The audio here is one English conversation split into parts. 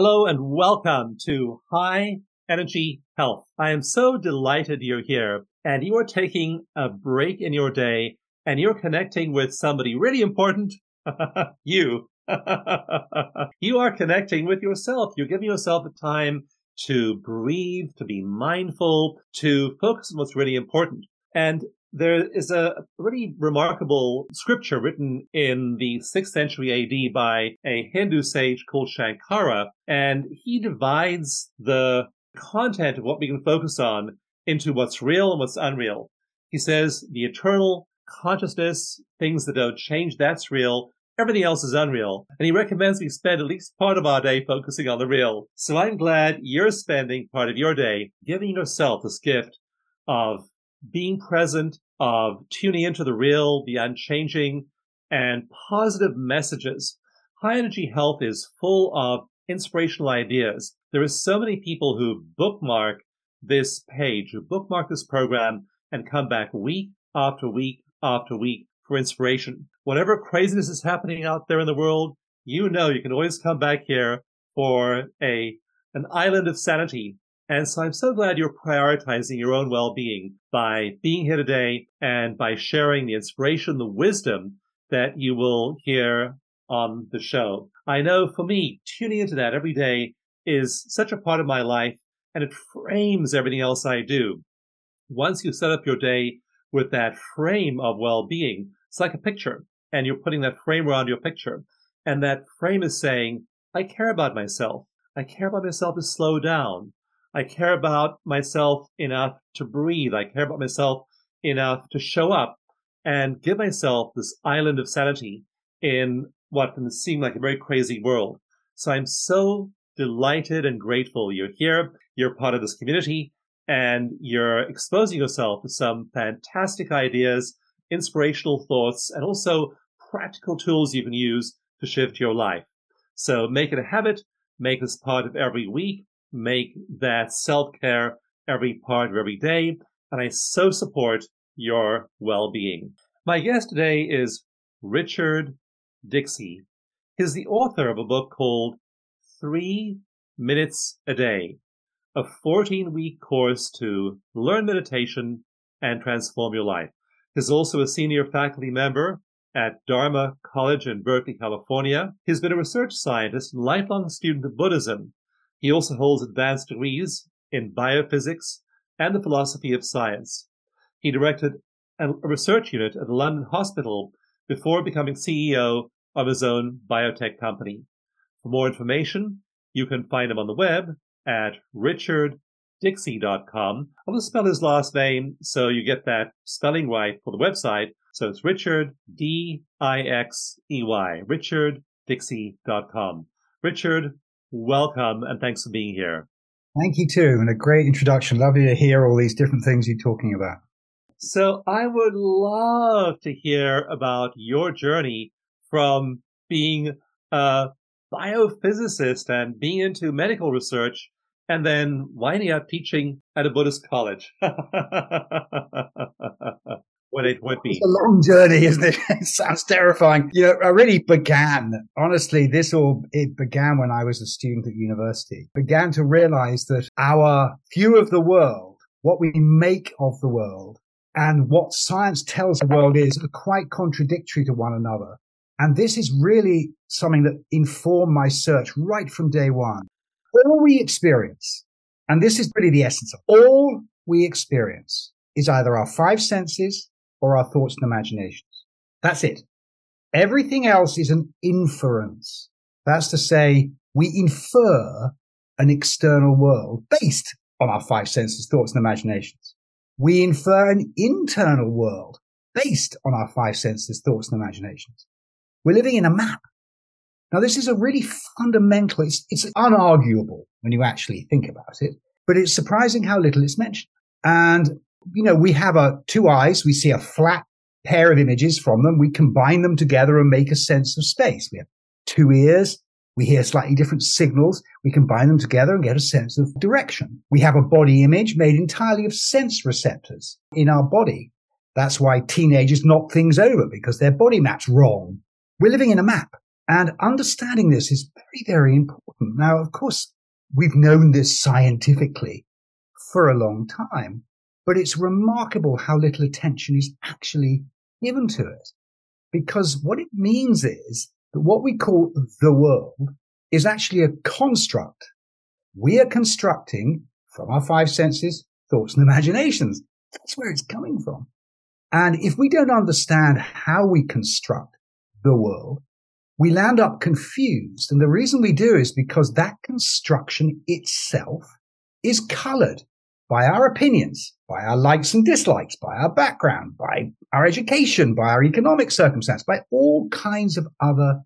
Hello and welcome to High Energy Health. I am so delighted you're here and you are taking a break in your day and you're connecting with somebody really important. you. you are connecting with yourself. You're giving yourself the time to breathe, to be mindful, to focus on what's really important. And there is a really remarkable scripture written in the 6th century AD by a Hindu sage called Shankara, and he divides the content of what we can focus on into what's real and what's unreal. He says the eternal consciousness, things that don't change, that's real. Everything else is unreal. And he recommends we spend at least part of our day focusing on the real. So I'm glad you're spending part of your day giving yourself this gift of being present, of tuning into the real, the unchanging, and positive messages. High energy health is full of inspirational ideas. There are so many people who bookmark this page, who bookmark this program and come back week after week after week for inspiration. Whatever craziness is happening out there in the world, you know you can always come back here for a an island of sanity and so I'm so glad you're prioritizing your own well-being by being here today and by sharing the inspiration, the wisdom that you will hear on the show. I know for me, tuning into that every day is such a part of my life and it frames everything else I do. Once you set up your day with that frame of well-being, it's like a picture and you're putting that frame around your picture. And that frame is saying, I care about myself. I care about myself to slow down. I care about myself enough to breathe. I care about myself enough to show up and give myself this island of sanity in what can seem like a very crazy world. So I'm so delighted and grateful you're here. You're part of this community and you're exposing yourself to some fantastic ideas, inspirational thoughts, and also practical tools you can use to shift your life. So make it a habit. Make this part of every week make that self care every part of every day. And I so support your well being. My guest today is Richard Dixey. He's the author of a book called Three Minutes a Day, a 14 week course to learn meditation and transform your life. He's also a senior faculty member at Dharma College in Berkeley, California. He's been a research scientist and lifelong student of Buddhism he also holds advanced degrees in biophysics and the philosophy of science. He directed a research unit at the London Hospital before becoming CEO of his own biotech company. For more information, you can find him on the web at richarddixey.com. I'll just spell his last name so you get that spelling right for the website. So it's Richard, D-I-X-E-Y, richarddixey.com. Richard, welcome and thanks for being here. Thank you too, and a great introduction. Lovely to hear all these different things you're talking about. So I would love to hear about your journey from being a biophysicist and being into medical research and then winding up teaching at a Buddhist college. what it would be. It's a long journey, isn't it? it sounds terrifying. You know, I really began, honestly, this all, it began when I was a student at university, began to realize that our view of the world, what we make of the world and what science tells the world is are quite contradictory to one another. And this is really something that informed my search right from day one. All we experience, and this is really the essence of all we experience is either our five senses or our thoughts and imaginations. That's it. Everything else is an inference. That's to say, we infer an external world based on our five senses, thoughts and imaginations. We infer an internal world based on our five senses, thoughts and imaginations. We're living in a map. Now, this is a really fundamental, it's, it's unarguable when you actually think about it, but it's surprising how little it's mentioned. And, you know, we have a, two eyes. We see a flat pair of images from them. We combine them together and make a sense of space. We have two ears. We hear slightly different signals. We combine them together and get a sense of direction. We have a body image made entirely of sense receptors in our body. That's why teenagers knock things over because their body map's wrong. We're living in a map and understanding this is very, very important. Now, of course, we've known this scientifically for a long time, but it's remarkable how little attention is actually given to it. Because what it means is that what we call the world is actually a construct we are constructing from our five senses, thoughts and imaginations. That's where it's coming from. And if we don't understand how we construct the world, we land up confused. And the reason we do is because that construction itself is colored by our opinions, by our likes and dislikes, by our background, by our education, by our economic circumstance, by all kinds of other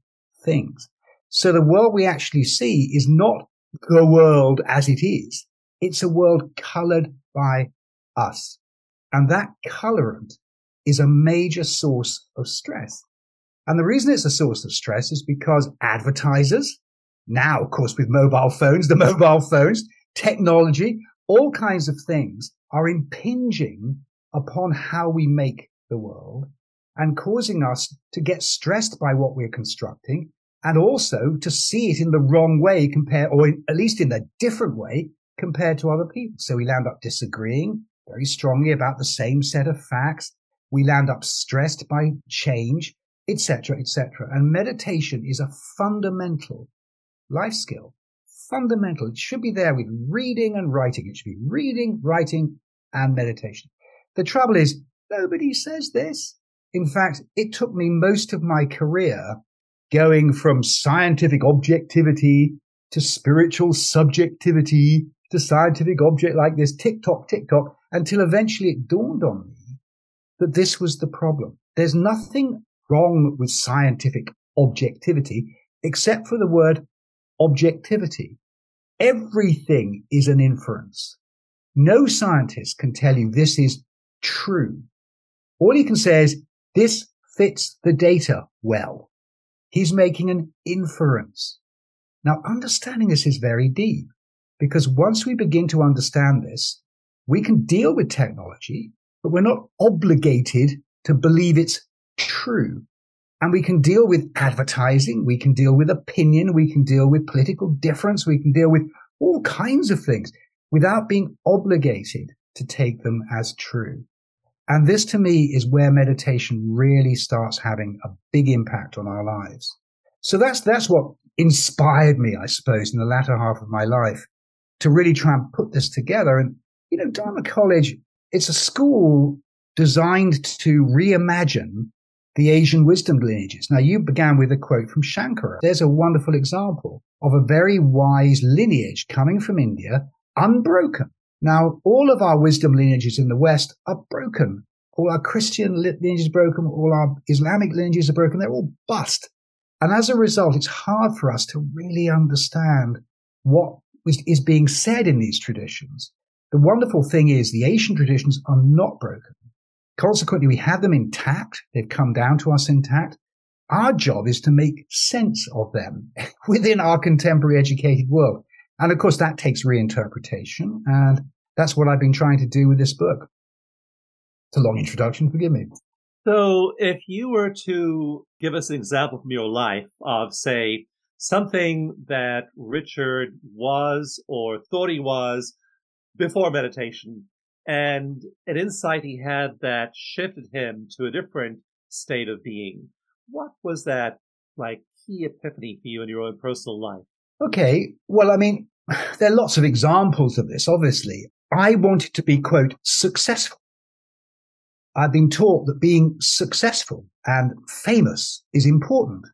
things. So the world we actually see is not the world as it is. It's a world colored by us. And that colorant is a major source of stress. And the reason it's a source of stress is because advertisers, now, of course, with mobile phones, the mobile phones, technology, all kinds of things are impinging upon how we make the world and causing us to get stressed by what we're constructing and also to see it in the wrong way compared, or in, at least in a different way compared to other people. So we land up disagreeing very strongly about the same set of facts. We land up stressed by change, etc., etc. And meditation is a fundamental life skill fundamental. It should be there with reading and writing. It should be reading, writing, and meditation. The trouble is, nobody says this. In fact, it took me most of my career going from scientific objectivity to spiritual subjectivity to scientific object like this, tick tock, tick tock, until eventually it dawned on me that this was the problem. There's nothing wrong with scientific objectivity except for the word objectivity. Everything is an inference. No scientist can tell you this is true. All he can say is this fits the data well. He's making an inference. Now, understanding this is very deep because once we begin to understand this, we can deal with technology, but we're not obligated to believe it's true. And we can deal with advertising. We can deal with opinion. We can deal with political difference. We can deal with all kinds of things without being obligated to take them as true. And this to me is where meditation really starts having a big impact on our lives. So that's, that's what inspired me, I suppose, in the latter half of my life to really try and put this together. And, you know, Dharma College, it's a school designed to reimagine the Asian wisdom lineages. Now, you began with a quote from Shankara. There's a wonderful example of a very wise lineage coming from India, unbroken. Now, all of our wisdom lineages in the West are broken. All our Christian lineages are broken. All our Islamic lineages are broken. They're all bust. And as a result, it's hard for us to really understand what is being said in these traditions. The wonderful thing is the Asian traditions are not broken. Consequently, we have them intact. They've come down to us intact. Our job is to make sense of them within our contemporary educated world. And of course, that takes reinterpretation. And that's what I've been trying to do with this book. It's a long introduction. Forgive me. So if you were to give us an example from your life of, say, something that Richard was or thought he was before meditation and an insight he had that shifted him to a different state of being. What was that like key epiphany for you in your own personal life? Okay. Well, I mean, there are lots of examples of this, obviously. I wanted to be, quote, successful. I've been taught that being successful and famous is important.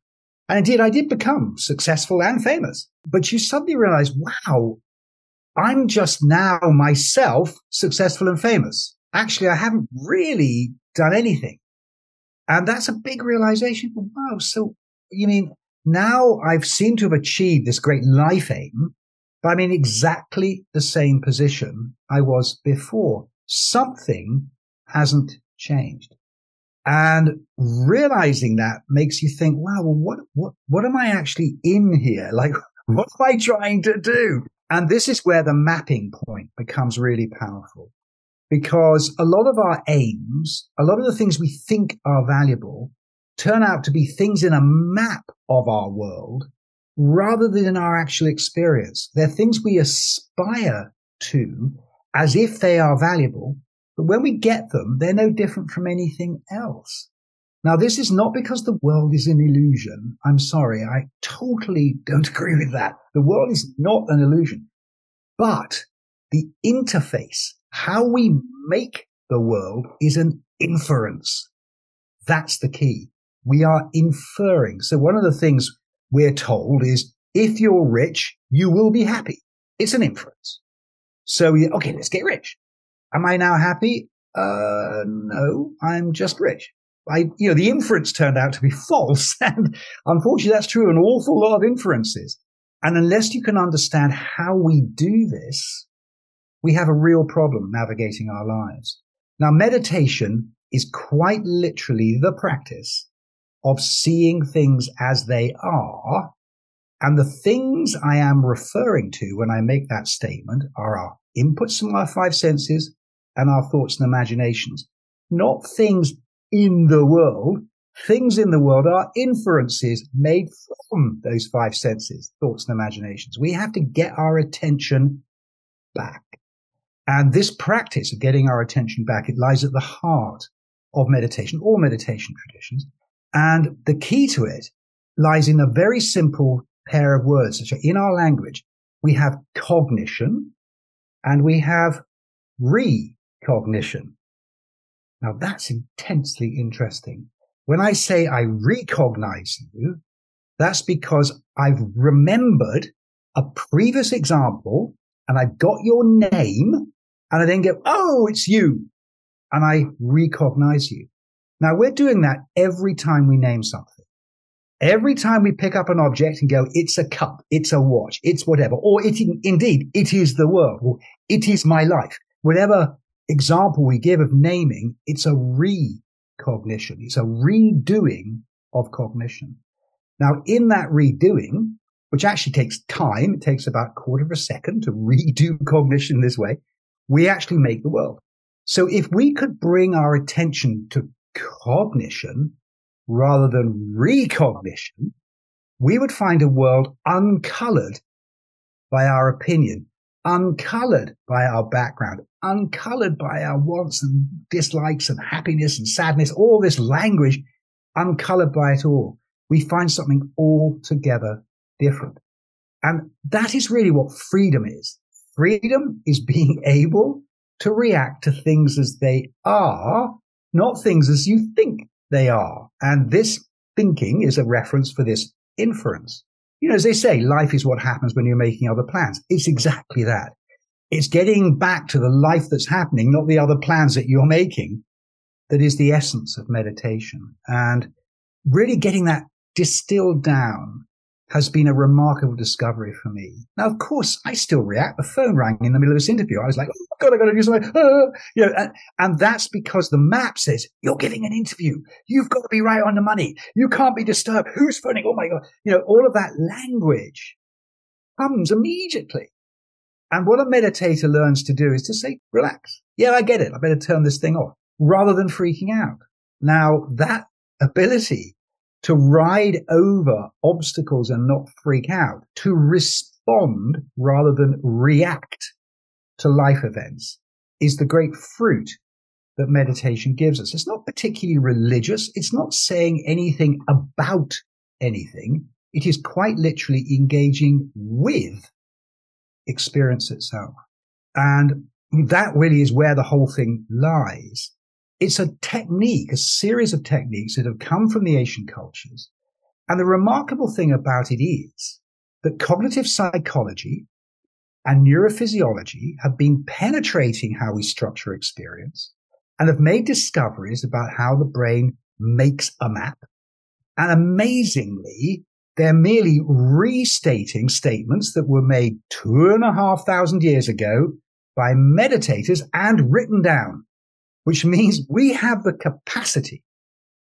And indeed, I did become successful and famous. But you suddenly realize, wow, I'm just now myself successful and famous. Actually, I haven't really done anything. And that's a big realization. Wow. So you mean now I've seemed to have achieved this great life aim, but I'm in exactly the same position I was before. Something hasn't changed. And realizing that makes you think, wow, well, what, what, what am I actually in here? Like, what am I trying to do? And this is where the mapping point becomes really powerful because a lot of our aims, a lot of the things we think are valuable turn out to be things in a map of our world rather than in our actual experience. They're things we aspire to as if they are valuable, but when we get them, they're no different from anything else. Now, this is not because the world is an illusion. I'm sorry. I totally don't agree with that. The world is not an illusion, but the interface, how we make the world is an inference. That's the key. We are inferring. So one of the things we're told is if you're rich, you will be happy. It's an inference. So we, okay, let's get rich. Am I now happy? Uh, no, I'm just rich. I, you know, the inference turned out to be false. And unfortunately, that's true an awful lot of inferences. And unless you can understand how we do this, we have a real problem navigating our lives. Now, meditation is quite literally the practice of seeing things as they are. And the things I am referring to when I make that statement are our inputs from our five senses and our thoughts and imaginations, not things in the world. Things in the world are inferences made from those five senses, thoughts and imaginations. We have to get our attention back. And this practice of getting our attention back, it lies at the heart of meditation, all meditation traditions. And the key to it lies in a very simple pair of words, are in our language. We have cognition and we have recognition. Now that's intensely interesting. When I say I recognize you, that's because I've remembered a previous example and I've got your name and I then go, Oh, it's you. And I recognize you. Now we're doing that every time we name something. Every time we pick up an object and go, it's a cup, it's a watch, it's whatever, or it indeed, it is the world, or it is my life. Whatever example we give of naming, it's a recognition. It's a redoing of cognition. Now, in that redoing, which actually takes time, it takes about a quarter of a second to redo cognition this way, we actually make the world. So if we could bring our attention to cognition rather than recognition, we would find a world uncolored by our opinion, uncolored by our background, uncolored by our wants and dislikes and happiness and sadness, all this language, uncolored by it all. We find something altogether different. And that is really what freedom is. Freedom is being able to react to things as they are not things as you think they are. And this thinking is a reference for this inference. You know, as they say, life is what happens when you're making other plans. It's exactly that. It's getting back to the life that's happening, not the other plans that you're making, that is the essence of meditation. And really getting that distilled down has been a remarkable discovery for me. Now, of course, I still react. The phone rang in the middle of this interview. I was like, oh my God, I got to do something. Uh, you know, and, and, that's because the map says, you're giving an interview. You've got to be right on the money. You can't be disturbed. Who's phoning? Oh my God. You know, all of that language comes immediately. And what a meditator learns to do is to say, relax. Yeah, I get it. I better turn this thing off rather than freaking out. Now that ability to ride over obstacles and not freak out, to respond rather than react to life events is the great fruit that meditation gives us. It's not particularly religious. It's not saying anything about anything. It is quite literally engaging with experience itself. And that really is where the whole thing lies. It's a technique, a series of techniques that have come from the ancient cultures. And the remarkable thing about it is that cognitive psychology and neurophysiology have been penetrating how we structure experience and have made discoveries about how the brain makes a map. And amazingly, they're merely restating statements that were made two and a half thousand years ago by meditators and written down, which means we have the capacity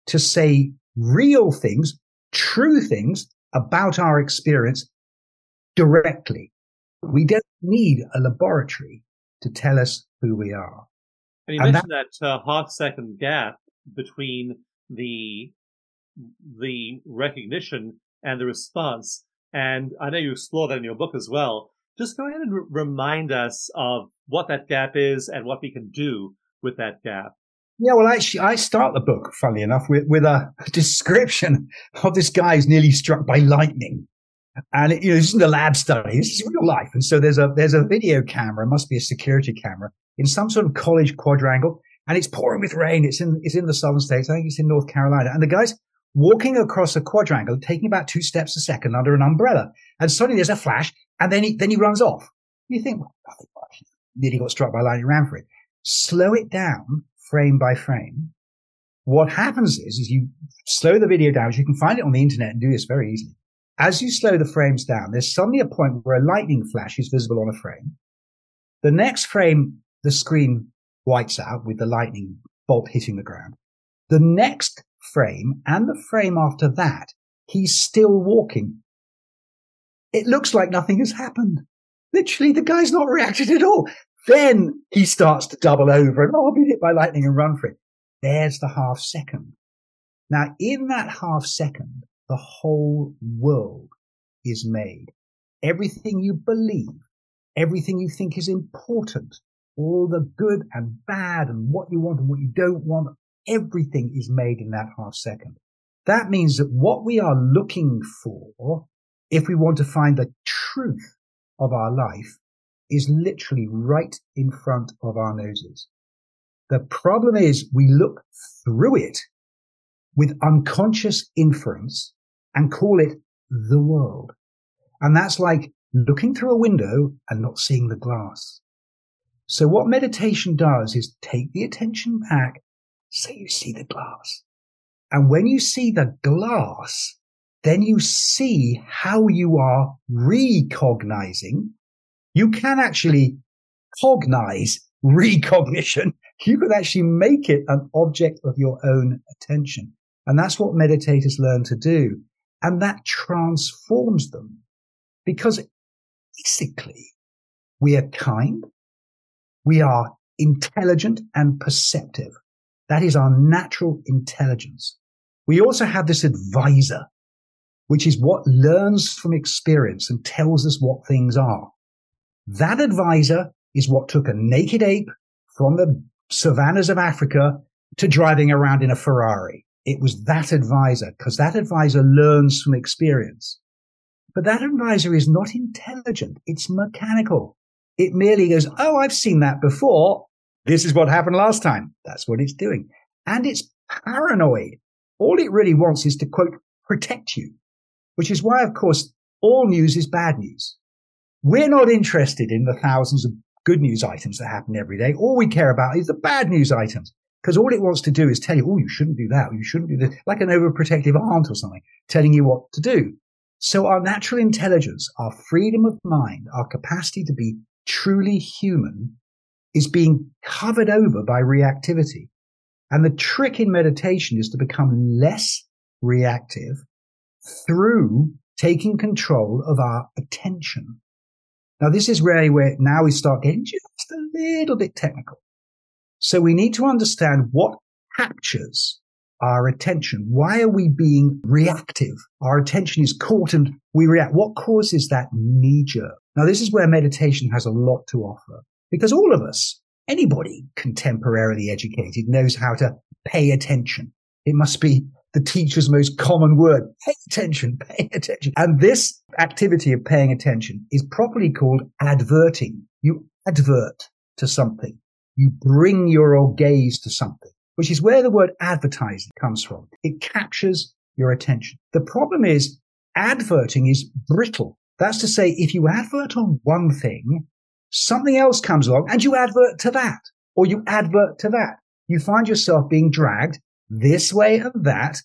to say real things, true things about our experience directly. We don't need a laboratory to tell us who we are. And you and mentioned that, that uh, half second gap between the the recognition and the response. And I know you explore that in your book as well. Just go ahead and r- remind us of what that gap is and what we can do with that gap. Yeah, well, actually, I start the book, funnily enough, with, with a description of this guy who's nearly struck by lightning. And it, you know, this isn't a lab study. This is real life. And so there's a, there's a video camera, must be a security camera in some sort of college quadrangle and it's pouring with rain. It's in, it's in the southern states. I think it's in North Carolina. And the guy's walking across a quadrangle, taking about two steps a second under an umbrella. And suddenly there's a flash and then he, then he runs off. You think, well, nothing much. Nearly got struck by lightning, ran for it. Slow it down frame by frame. What happens is, is you slow the video down. You can find it on the internet and do this very easily. As you slow the frames down, there's suddenly a point where a lightning flash is visible on a frame. The next frame, the screen whites out with the lightning bolt hitting the ground. The next frame and the frame after that, he's still walking. It looks like nothing has happened. Literally, the guy's not reacted at all. Then he starts to double over and, oh, I've been hit by lightning and run for it. There's the half second. Now, in that half second, the whole world is made. Everything you believe, everything you think is important, all the good and bad and what you want and what you don't want, everything is made in that half second. That means that what we are looking for, if we want to find the truth of our life, is literally right in front of our noses. The problem is we look through it with unconscious inference and call it the world. And that's like looking through a window and not seeing the glass. So what meditation does is take the attention back so you see the glass. And when you see the glass, then you see how you are recognizing you can actually cognize recognition. You can actually make it an object of your own attention. And that's what meditators learn to do. And that transforms them because basically we are kind. We are intelligent and perceptive. That is our natural intelligence. We also have this advisor, which is what learns from experience and tells us what things are. That advisor is what took a naked ape from the savannas of Africa to driving around in a Ferrari. It was that advisor because that advisor learns from experience. But that advisor is not intelligent. It's mechanical. It merely goes, Oh, I've seen that before. This is what happened last time. That's what it's doing. And it's paranoid. All it really wants is to quote, protect you, which is why, of course, all news is bad news. We're not interested in the thousands of good news items that happen every day. All we care about is the bad news items. Because all it wants to do is tell you, oh, you shouldn't do that, or you shouldn't do this, like an overprotective aunt or something, telling you what to do. So our natural intelligence, our freedom of mind, our capacity to be truly human is being covered over by reactivity. And the trick in meditation is to become less reactive through taking control of our attention. Now, this is really where now we start getting just a little bit technical. So we need to understand what captures our attention. Why are we being reactive? Our attention is caught and we react. What causes that knee jerk? Now, this is where meditation has a lot to offer because all of us, anybody contemporarily educated knows how to pay attention. It must be the teacher's most common word. Pay attention, pay attention. And this activity of paying attention is properly called adverting. You advert to something. You bring your gaze to something, which is where the word advertising comes from. It captures your attention. The problem is adverting is brittle. That's to say, if you advert on one thing, something else comes along and you advert to that, or you advert to that. You find yourself being dragged this way and that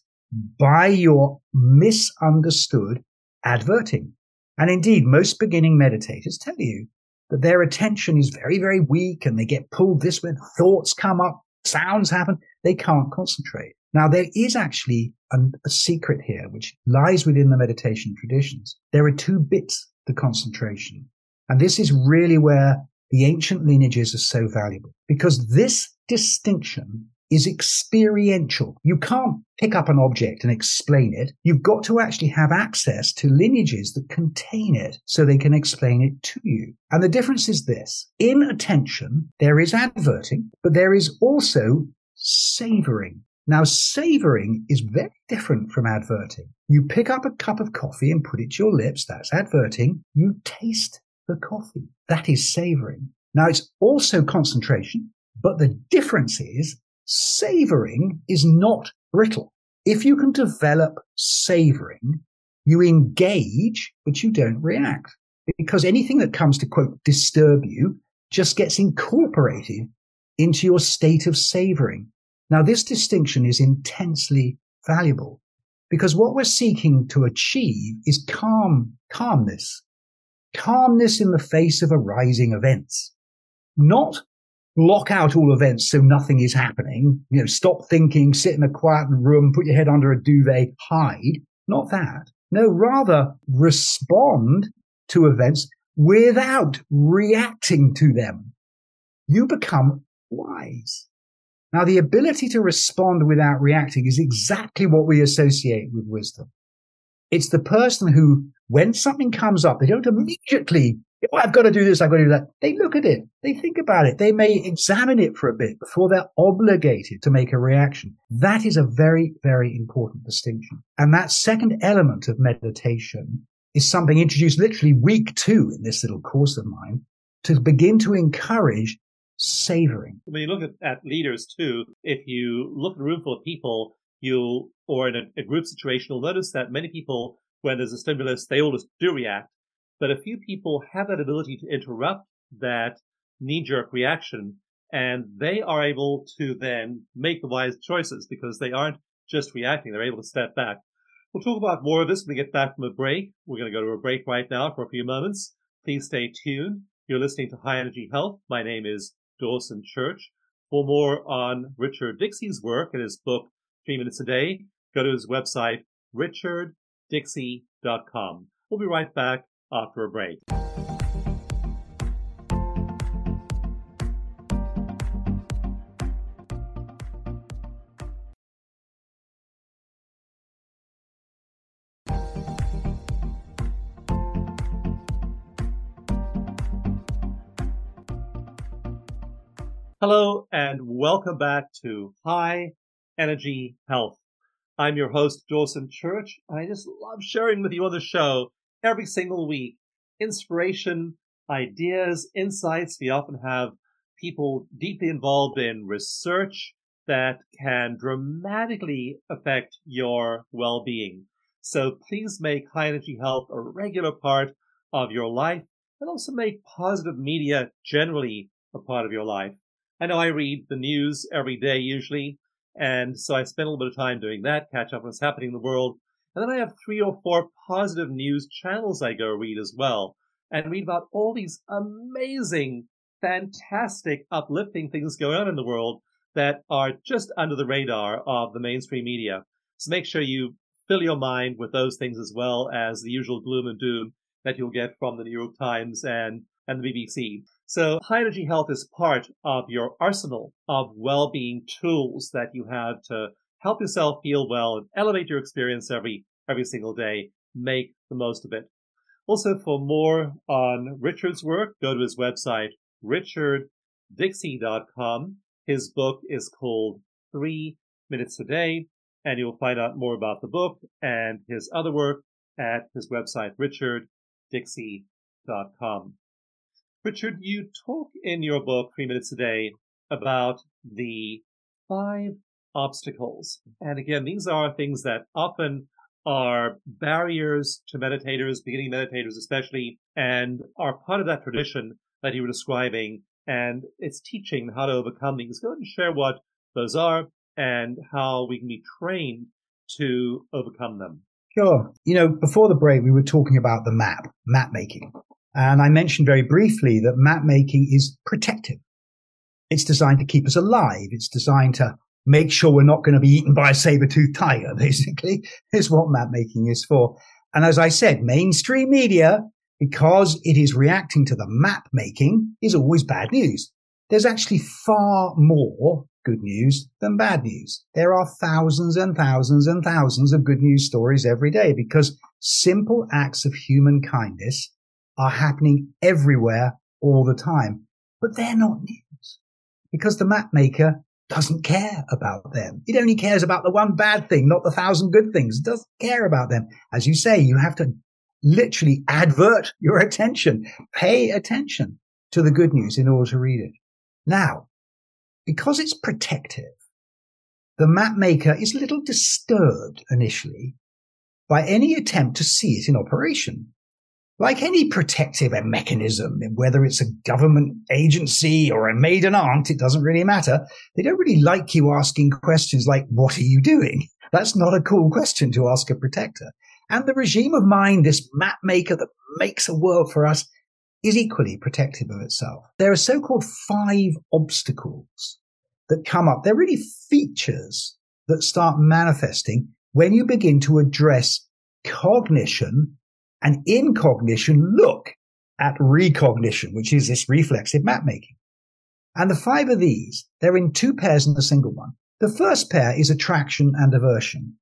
by your misunderstood adverting. And indeed, most beginning meditators tell you that their attention is very, very weak and they get pulled this way. Thoughts come up, sounds happen. They can't concentrate. Now, there is actually a, a secret here, which lies within the meditation traditions. There are two bits to concentration. And this is really where the ancient lineages are so valuable because this distinction is experiential. You can't pick up an object and explain it. You've got to actually have access to lineages that contain it so they can explain it to you. And the difference is this. In attention, there is adverting, but there is also savoring. Now, savoring is very different from adverting. You pick up a cup of coffee and put it to your lips. That's adverting. You taste the coffee. That is savoring. Now, it's also concentration, but the difference is Savoring is not brittle. If you can develop savoring, you engage, but you don't react because anything that comes to quote disturb you just gets incorporated into your state of savoring. Now, this distinction is intensely valuable because what we're seeking to achieve is calm, calmness, calmness in the face of arising events, not block out all events so nothing is happening. You know, stop thinking, sit in a quiet room, put your head under a duvet, hide. Not that. No, rather respond to events without reacting to them. You become wise. Now, the ability to respond without reacting is exactly what we associate with wisdom. It's the person who, when something comes up, they don't immediately I've got to do this, I've got to do that. They look at it, they think about it, they may examine it for a bit before they're obligated to make a reaction. That is a very, very important distinction. And that second element of meditation is something introduced literally week two in this little course of mine to begin to encourage savoring. When you look at, at leaders too, if you look at a room full of people, you or in a, a group situation, you'll notice that many people, when there's a stimulus, they always do react but a few people have that ability to interrupt that knee-jerk reaction and they are able to then make the wise choices because they aren't just reacting. They're able to step back. We'll talk about more of this when we get back from a break. We're going to go to a break right now for a few moments. Please stay tuned. You're listening to High Energy Health. My name is Dawson Church. For more on Richard Dixey's work and his book, Three Minutes a Day, go to his website, richarddixey.com. We'll be right back after a break. Hello and welcome back to High Energy Health. I'm your host, Dawson Church, and I just love sharing with you on the show every single week. Inspiration, ideas, insights. We often have people deeply involved in research that can dramatically affect your well-being. So please make high energy health a regular part of your life and also make positive media generally a part of your life. I know I read the news every day usually, and so I spend a little bit of time doing that, catch up on what's happening in the world. And then I have three or four positive news channels I go read as well and read about all these amazing, fantastic, uplifting things going on in the world that are just under the radar of the mainstream media. So make sure you fill your mind with those things as well as the usual gloom and doom that you'll get from the New York Times and, and the BBC. So high energy health is part of your arsenal of well-being tools that you have to help yourself feel well and elevate your experience every every single day. Make the most of it. Also, for more on Richard's work, go to his website, richarddixey.com. His book is called Three Minutes a Day, and you'll find out more about the book and his other work at his website, richarddixey.com. Richard, you talk in your book, Three Minutes a Day, about the five obstacles. And again, these are things that often are barriers to meditators, beginning meditators especially, and are part of that tradition that you were describing. And it's teaching how to overcome these. Go ahead and share what those are and how we can be trained to overcome them. Sure. You know, before the break, we were talking about the map, map making. And I mentioned very briefly that map making is protective. It's designed to keep us alive. It's designed to make sure we're not going to be eaten by a saber-toothed tiger, basically, is what map making is for. And as I said, mainstream media, because it is reacting to the map making, is always bad news. There's actually far more good news than bad news. There are thousands and thousands and thousands of good news stories every day because simple acts of human kindness are happening everywhere all the time. But they're not news because the map maker doesn't care about them. It only cares about the one bad thing, not the thousand good things. It doesn't care about them. As you say, you have to literally advert your attention, pay attention to the good news in order to read it. Now, because it's protective, the map maker is a little disturbed initially by any attempt to see it in operation. Like any protective mechanism, whether it's a government agency or a maiden aunt, it doesn't really matter. They don't really like you asking questions like, what are you doing? That's not a cool question to ask a protector. And the regime of mind, this map maker that makes a world for us, is equally protective of itself. There are so-called five obstacles that come up. They're really features that start manifesting when you begin to address cognition and in cognition look at recognition, which is this reflexive map making. And the five of these, they're in two pairs and a single one. The first pair is attraction and aversion.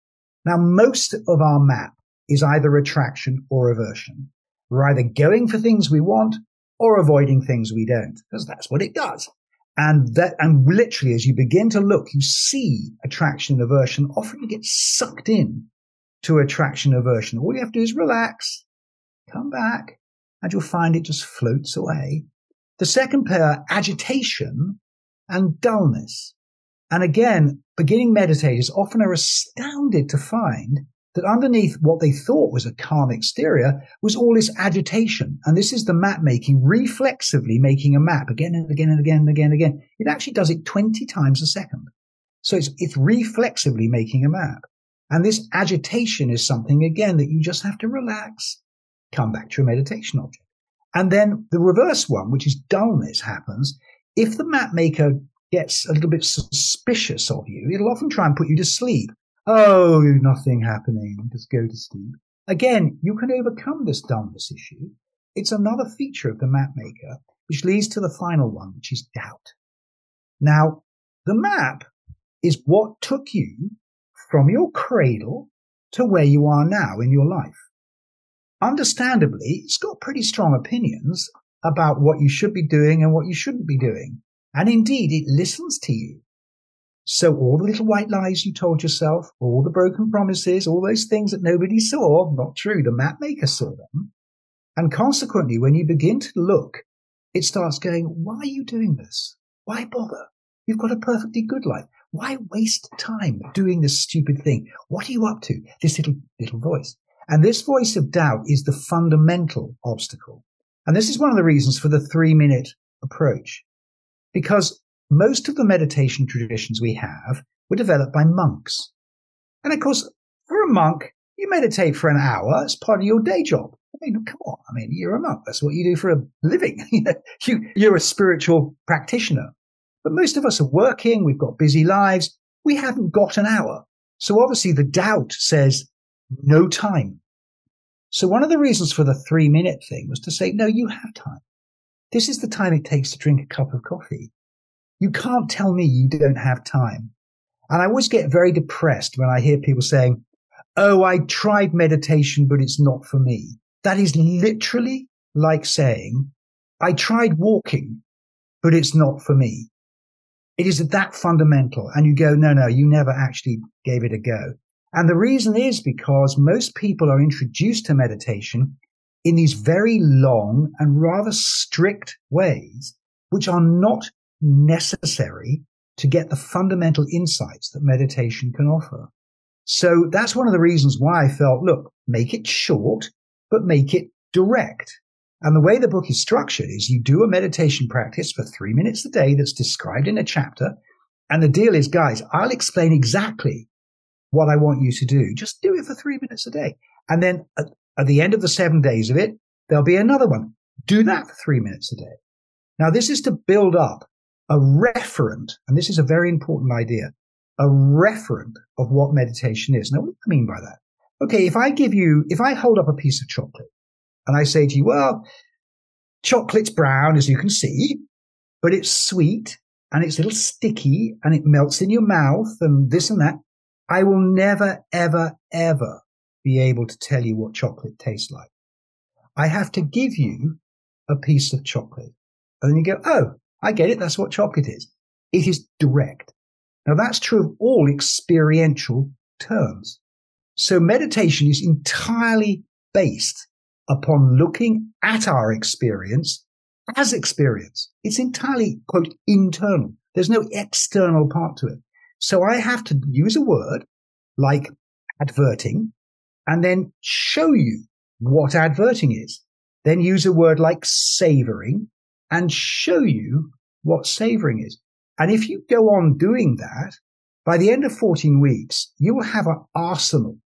Now, most of our map is either attraction or aversion. We're either going for things we want or avoiding things we don't, because that's what it does. And that, and literally as you begin to look, you see attraction and aversion. Often you get sucked in to attraction aversion. All you have to do is relax, come back, and you'll find it just floats away. The second pair, agitation and dullness. And again, beginning meditators often are astounded to find that underneath what they thought was a calm exterior was all this agitation. And this is the map making, reflexively making a map again and again and again and again and again. It actually does it 20 times a second. So it's, it's reflexively making a map. And this agitation is something, again, that you just have to relax, come back to your meditation object. And then the reverse one, which is dullness, happens if the map maker gets a little bit suspicious of you. It'll often try and put you to sleep. Oh, nothing happening. Just go to sleep. Again, you can overcome this dullness issue. It's another feature of the map maker, which leads to the final one, which is doubt. Now, the map is what took you from your cradle to where you are now in your life. Understandably, it's got pretty strong opinions about what you should be doing and what you shouldn't be doing. And indeed, it listens to you. So all the little white lies you told yourself, all the broken promises, all those things that nobody saw, not true. The map maker saw them. And consequently, when you begin to look, it starts going, why are you doing this? Why bother? You've got a perfectly good life. Why waste time doing this stupid thing? What are you up to? This little, little voice. And this voice of doubt is the fundamental obstacle. And this is one of the reasons for the three minute approach. Because most of the meditation traditions we have were developed by monks. And of course, for a monk, you meditate for an hour as part of your day job. I mean, come on. I mean, you're a monk. That's what you do for a living. you, you're a spiritual practitioner. But most of us are working. We've got busy lives. We haven't got an hour. So obviously the doubt says no time. So one of the reasons for the three minute thing was to say, no, you have time. This is the time it takes to drink a cup of coffee. You can't tell me you don't have time. And I always get very depressed when I hear people saying, Oh, I tried meditation, but it's not for me. That is literally like saying, I tried walking, but it's not for me. It is that fundamental. And you go, no, no, you never actually gave it a go. And the reason is because most people are introduced to meditation in these very long and rather strict ways, which are not necessary to get the fundamental insights that meditation can offer. So that's one of the reasons why I felt, look, make it short, but make it direct. And the way the book is structured is you do a meditation practice for three minutes a day that's described in a chapter. And the deal is, guys, I'll explain exactly what I want you to do. Just do it for three minutes a day. And then at, at the end of the seven days of it, there'll be another one. Do that for three minutes a day. Now, this is to build up a referent, and this is a very important idea, a referent of what meditation is. Now, what do I mean by that? Okay, if I give you, if I hold up a piece of chocolate and I say to you, well, chocolate's brown, as you can see, but it's sweet and it's a little sticky and it melts in your mouth and this and that. I will never, ever, ever be able to tell you what chocolate tastes like. I have to give you a piece of chocolate. And then you go, oh, I get it. That's what chocolate is. It is direct. Now that's true of all experiential terms. So meditation is entirely based upon looking at our experience as experience. It's entirely, quote, internal. There's no external part to it. So I have to use a word like adverting and then show you what adverting is. Then use a word like savoring and show you what savoring is. And if you go on doing that, by the end of 14 weeks, you will have an arsenal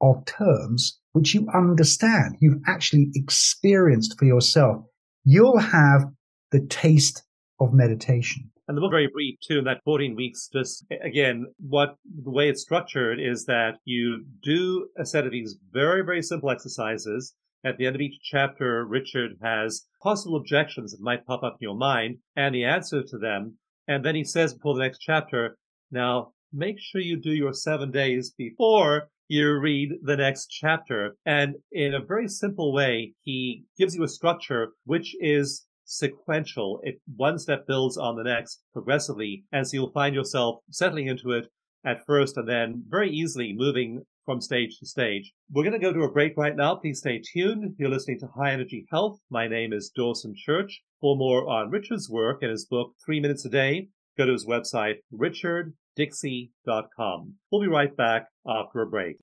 of terms which you understand, you've actually experienced for yourself. You'll have the taste of meditation. And the book very brief too, in that 14 weeks, just again, what the way it's structured is that you do a set of these very, very simple exercises. At the end of each chapter, Richard has possible objections that might pop up in your mind and the answer to them. And then he says before the next chapter, now make sure you do your seven days before you read the next chapter. And in a very simple way, he gives you a structure which is sequential. It one step builds on the next progressively. And so you'll find yourself settling into it at first and then very easily moving from stage to stage. We're going to go to a break right now. Please stay tuned. You're listening to High Energy Health. My name is Dawson Church. For more on Richard's work and his book, Three Minutes a Day, go to his website, richarddixey.com. We'll be right back after a break.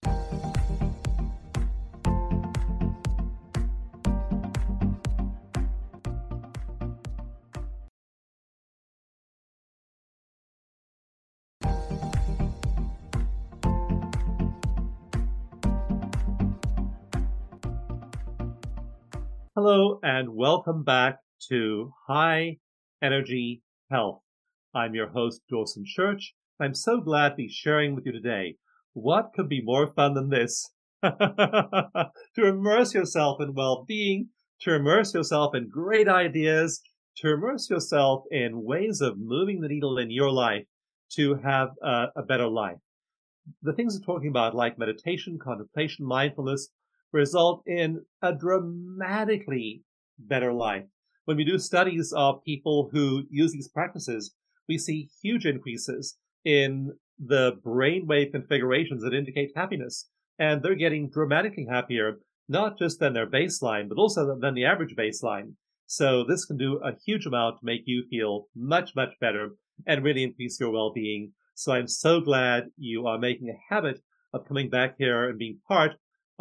Hello and welcome back to High Energy Health. I'm your host, Dawson Church. I'm so glad to be sharing with you today. What could be more fun than this? to immerse yourself in well-being, to immerse yourself in great ideas, to immerse yourself in ways of moving the needle in your life to have a, a better life. The things we're talking about, like meditation, contemplation, mindfulness, result in a dramatically better life. When we do studies of people who use these practices, we see huge increases in the brainwave configurations that indicate happiness. And they're getting dramatically happier, not just than their baseline, but also than the average baseline. So this can do a huge amount to make you feel much, much better and really increase your well-being. So I'm so glad you are making a habit of coming back here and being part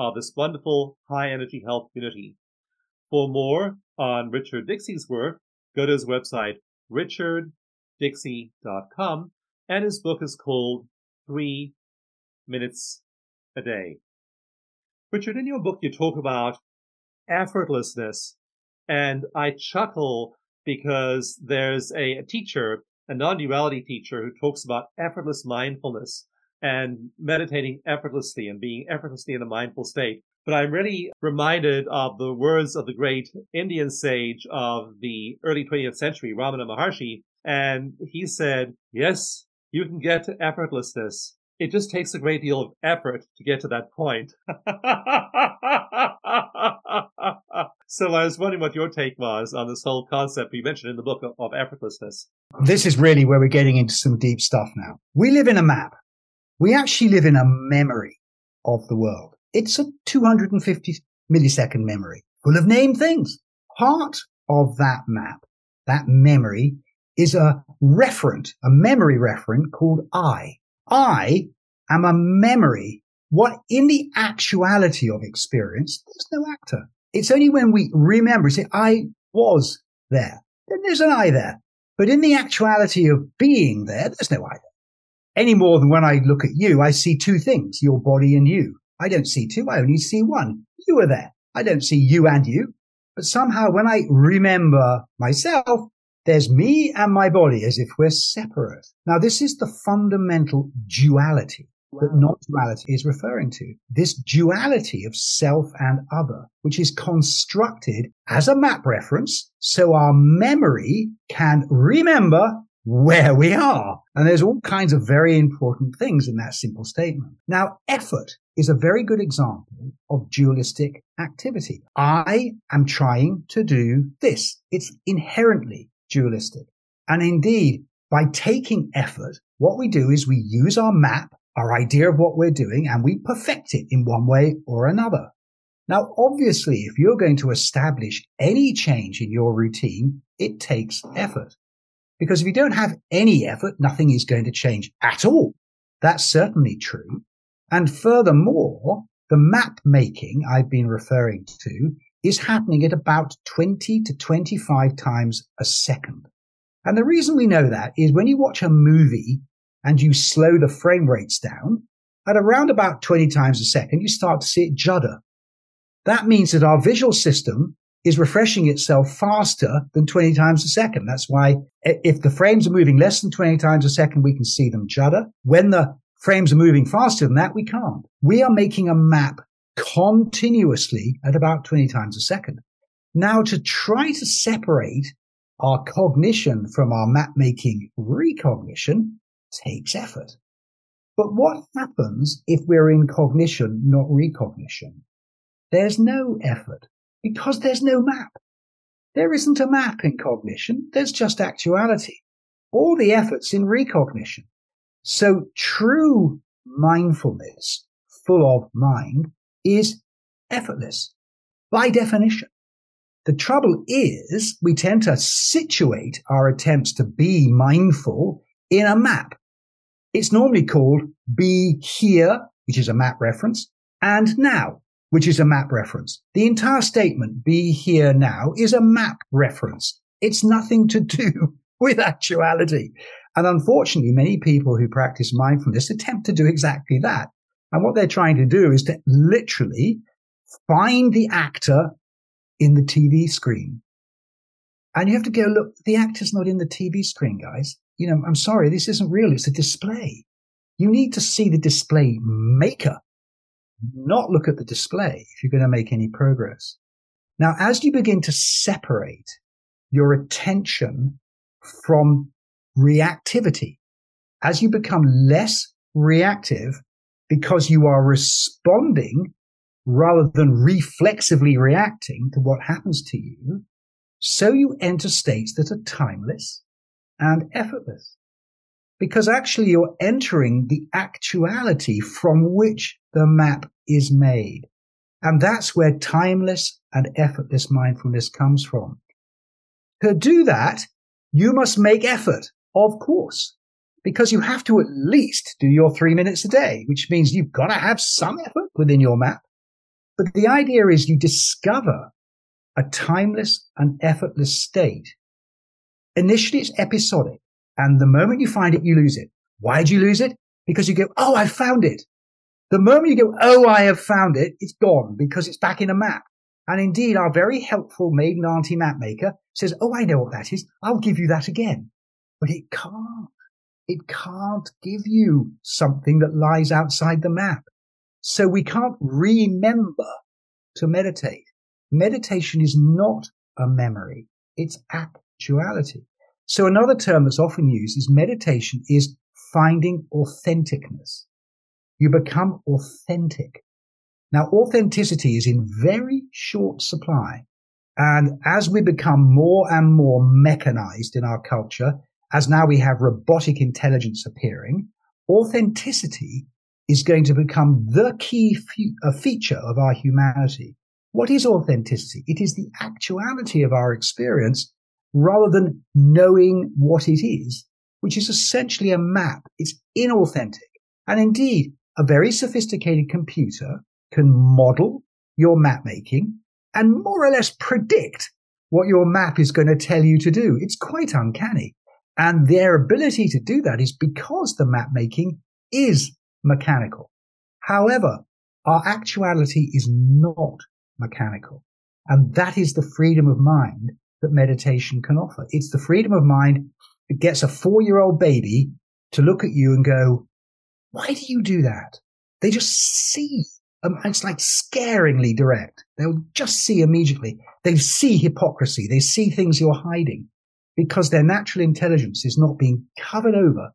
of this wonderful high energy health community. For more on Richard Dixey's work, go to his website, richarddixey.com, and his book is called Three Minutes a Day. Richard, in your book, you talk about effortlessness, and I chuckle because there's a, a teacher, a non-duality teacher, who talks about effortless mindfulness and meditating effortlessly and being effortlessly in a mindful state. But I'm really reminded of the words of the great Indian sage of the early 20th century, Ramana Maharshi, and he said, yes, you can get to effortlessness. It just takes a great deal of effort to get to that point. so I was wondering what your take was on this whole concept you mentioned in the book of, of effortlessness. This is really where we're getting into some deep stuff now. We live in a map. We actually live in a memory of the world. It's a 250 millisecond memory full of named things. Part of that map, that memory is a referent, a memory referent called I. I am a memory. What in the actuality of experience, there's no actor. It's only when we remember, say, I was there. Then there's an I there. But in the actuality of being there, there's no I there. Any more than when I look at you, I see two things, your body and you. I don't see two, I only see one. You are there. I don't see you and you. But somehow when I remember myself, there's me and my body as if we're separate. Now, this is the fundamental duality wow. that non-duality is referring to. This duality of self and other, which is constructed as a map reference. So our memory can remember where we are. And there's all kinds of very important things in that simple statement. Now, effort is a very good example of dualistic activity. I am trying to do this. It's inherently dualistic. And indeed, by taking effort, what we do is we use our map, our idea of what we're doing, and we perfect it in one way or another. Now, obviously, if you're going to establish any change in your routine, it takes effort. Because if you don't have any effort, nothing is going to change at all. That's certainly true. And furthermore, the map making I've been referring to is happening at about 20 to 25 times a second. And the reason we know that is when you watch a movie and you slow the frame rates down at around about 20 times a second, you start to see it judder. That means that our visual system is refreshing itself faster than 20 times a second. That's why if the frames are moving less than 20 times a second, we can see them judder. When the frames are moving faster than that, we can't. We are making a map continuously at about 20 times a second. Now to try to separate our cognition from our map making recognition takes effort. But what happens if we're in cognition, not recognition? There's no effort because there's no map. There isn't a map in cognition. There's just actuality. All the efforts in recognition. So true mindfulness, full of mind, is effortless by definition. The trouble is we tend to situate our attempts to be mindful in a map. It's normally called be here, which is a map reference, and now, which is a map reference. The entire statement, be here now, is a map reference. It's nothing to do with actuality. And unfortunately, many people who practice mindfulness attempt to do exactly that. And what they're trying to do is to literally find the actor in the TV screen. And you have to go, look, the actor's not in the TV screen, guys. You know, I'm sorry, this isn't real. It's a display. You need to see the display maker not look at the display if you're going to make any progress. Now, as you begin to separate your attention from reactivity, as you become less reactive because you are responding rather than reflexively reacting to what happens to you, so you enter states that are timeless and effortless because actually you're entering the actuality from which the map is made. And that's where timeless and effortless mindfulness comes from. To do that, you must make effort, of course, because you have to at least do your three minutes a day, which means you've got to have some effort within your map. But the idea is you discover a timeless and effortless state. Initially, it's episodic. And the moment you find it, you lose it. Why do you lose it? Because you go, Oh, I found it. The moment you go, Oh, I have found it, it's gone because it's back in a map. And indeed, our very helpful maiden auntie map maker says, Oh, I know what that is. I'll give you that again. But it can't. It can't give you something that lies outside the map. So we can't remember to meditate. Meditation is not a memory. It's actuality. So another term that's often used is meditation is finding authenticness. You become authentic. Now, authenticity is in very short supply. And as we become more and more mechanized in our culture, as now we have robotic intelligence appearing, authenticity is going to become the key fe- uh, feature of our humanity. What is authenticity? It is the actuality of our experience rather than knowing what it is, which is essentially a map. It's inauthentic. And indeed, a very sophisticated computer can model your map making and more or less predict what your map is going to tell you to do. It's quite uncanny. And their ability to do that is because the map making is mechanical. However, our actuality is not mechanical. And that is the freedom of mind that meditation can offer. It's the freedom of mind that gets a four year old baby to look at you and go, why do you do that? They just see. Um, it's like scaringly direct. They'll just see immediately. They see hypocrisy. They see things you're hiding because their natural intelligence is not being covered over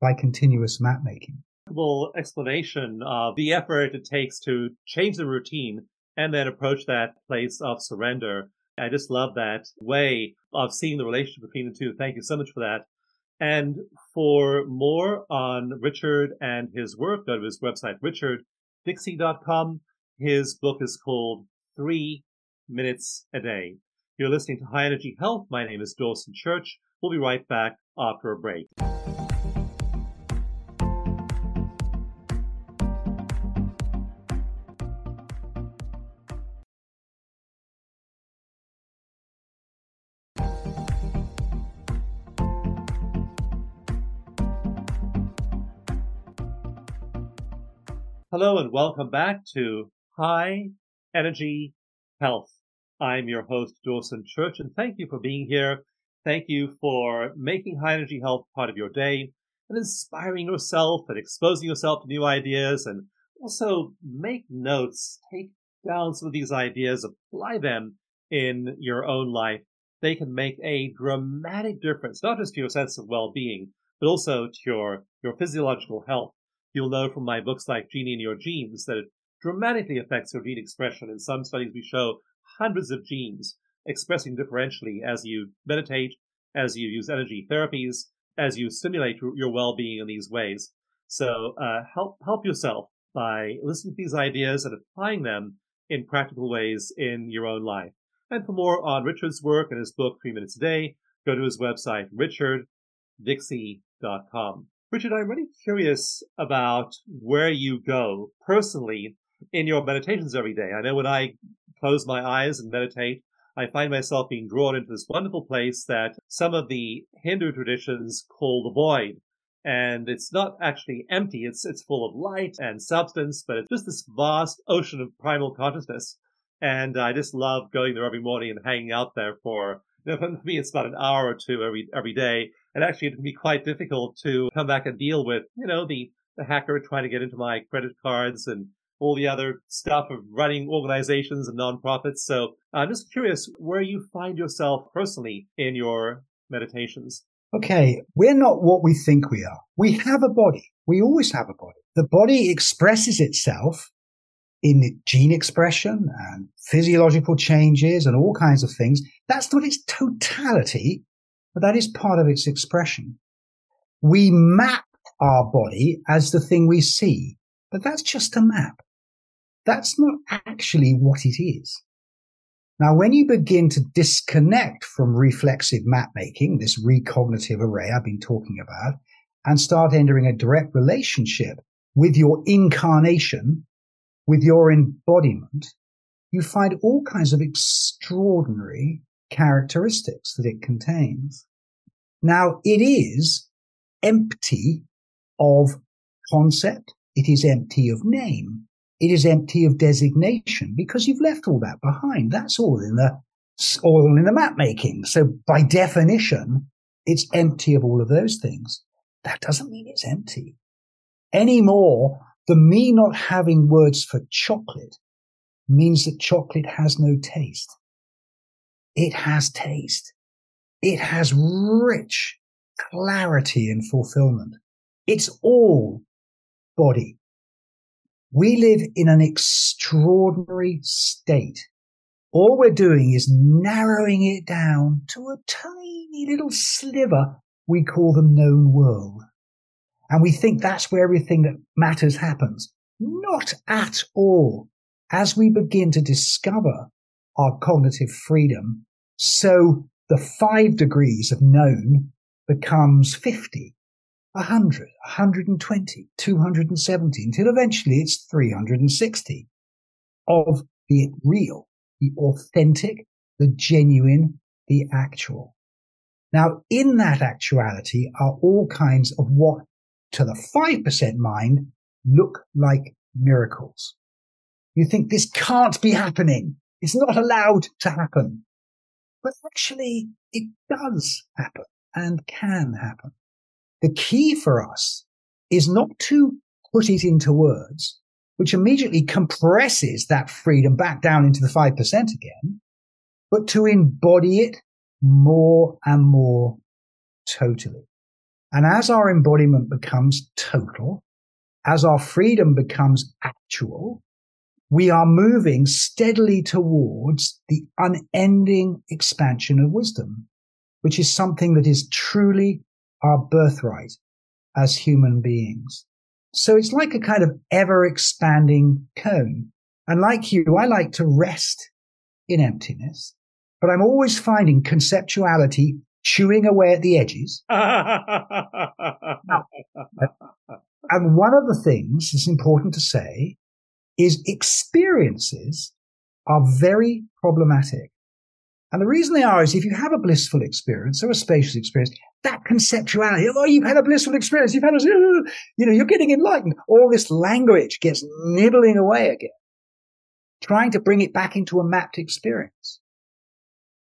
by continuous map making. Explanation of the effort it takes to change the routine and then approach that place of surrender. I just love that way of seeing the relationship between the two. Thank you so much for that. And for more on Richard and his work, go to his website, richarddixey.com. His book is called Three Minutes a Day. You're listening to High Energy Health. My name is Dawson Church. We'll be right back after a break. Hello and welcome back to High Energy Health. I'm your host, Dawson Church, and thank you for being here. Thank you for making high energy health part of your day and inspiring yourself and exposing yourself to new ideas and also make notes, take down some of these ideas, apply them in your own life. They can make a dramatic difference, not just to your sense of well-being, but also to your, your physiological health. You'll know from my books like Genie in Your Genes that it dramatically affects your gene expression. In some studies, we show hundreds of genes expressing differentially as you meditate, as you use energy therapies, as you stimulate your well-being in these ways. So uh, help help yourself by listening to these ideas and applying them in practical ways in your own life. And for more on Richard's work and his book, Three Minutes a Day, go to his website, richarddixey.com. Richard, I'm really curious about where you go personally in your meditations every day. I know when I close my eyes and meditate, I find myself being drawn into this wonderful place that some of the Hindu traditions call the void. And it's not actually empty. It's, it's full of light and substance, but it's just this vast ocean of primal consciousness. And I just love going there every morning and hanging out there for, you know, for me, it's about an hour or two every, every day. And actually, it can be quite difficult to come back and deal with, you know, the, the hacker trying to get into my credit cards and all the other stuff of running organizations and nonprofits. So I'm just curious where you find yourself personally in your meditations. Okay, we're not what we think we are. We have a body. We always have a body. The body expresses itself in gene expression and physiological changes and all kinds of things. That's not its totality but that is part of its expression. We map our body as the thing we see, but that's just a map. That's not actually what it is. Now, when you begin to disconnect from reflexive map making, this recognitive array I've been talking about, and start entering a direct relationship with your incarnation, with your embodiment, you find all kinds of extraordinary characteristics that it contains. Now, it is empty of concept. It is empty of name. It is empty of designation because you've left all that behind. That's all in the, all in the map making. So by definition, it's empty of all of those things. That doesn't mean it's empty anymore. The me not having words for chocolate means that chocolate has no taste it has taste. It has rich clarity and fulfillment. It's all body. We live in an extraordinary state. All we're doing is narrowing it down to a tiny little sliver we call the known world. And we think that's where everything that matters happens. Not at all. As we begin to discover our cognitive freedom, so the five degrees of known becomes 50 100, 120, 270, until eventually it's 360 of the real, the authentic, the genuine, the actual. Now, in that actuality are all kinds of what to the 5% mind look like miracles. You think this can't be happening. It's not allowed to happen. But actually, it does happen and can happen. The key for us is not to put it into words, which immediately compresses that freedom back down into the 5% again, but to embody it more and more totally. And as our embodiment becomes total, as our freedom becomes actual, we are moving steadily towards the unending expansion of wisdom, which is something that is truly our birthright as human beings. So it's like a kind of ever expanding cone. And like you, I like to rest in emptiness, but I'm always finding conceptuality chewing away at the edges. now, and one of the things that's important to say is experiences are very problematic. And the reason they are is if you have a blissful experience or a spacious experience, that conceptuality, oh, you've had a blissful experience, you've had a, you know, you're getting enlightened. All this language gets nibbling away again, trying to bring it back into a mapped experience.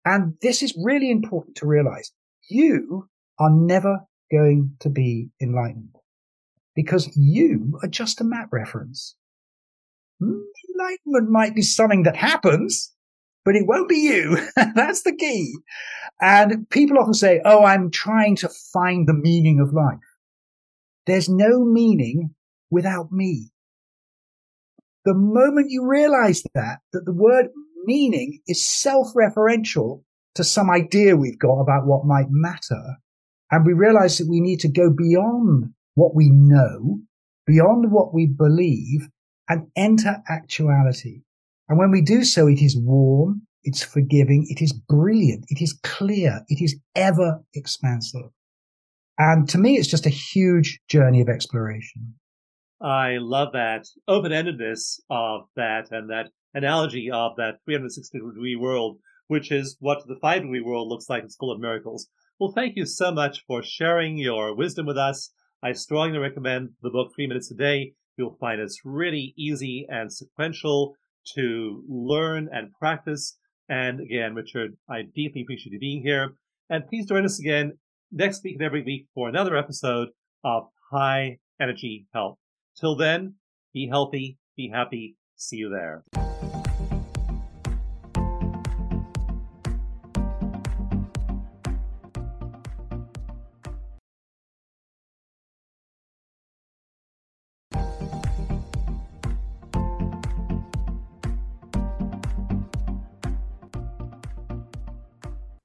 And this is really important to realize. You are never going to be enlightened because you are just a map reference. Enlightenment might be something that happens, but it won't be you. That's the key. And people often say, Oh, I'm trying to find the meaning of life. There's no meaning without me. The moment you realize that, that the word meaning is self-referential to some idea we've got about what might matter. And we realize that we need to go beyond what we know, beyond what we believe and enter actuality. And when we do so, it is warm, it's forgiving, it is brilliant, it is clear, it is ever expansive. And to me, it's just a huge journey of exploration. I love that open endedness of that and that analogy of that 360 degree world, which is what the five degree world looks like in School of Miracles. Well, thank you so much for sharing your wisdom with us. I strongly recommend the book Three Minutes a Day. You'll find it's really easy and sequential to learn and practice. And again, Richard, I deeply appreciate you being here. And please join us again next week and every week for another episode of High Energy Health. Till then, be healthy, be happy. See you there.